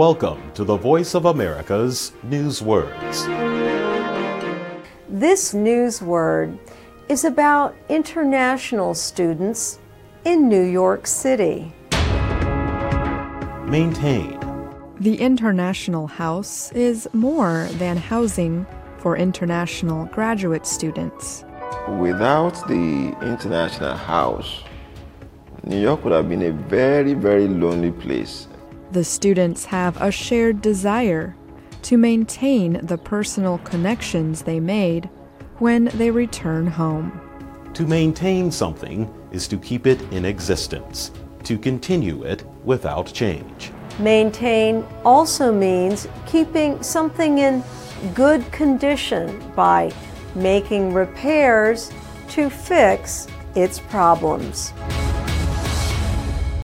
Welcome to the Voice of America's Newswords. This newsword is about international students in New York City. Maintain. The International House is more than housing for international graduate students. Without the International House, New York would have been a very, very lonely place. The students have a shared desire to maintain the personal connections they made when they return home. To maintain something is to keep it in existence, to continue it without change. Maintain also means keeping something in good condition by making repairs to fix its problems.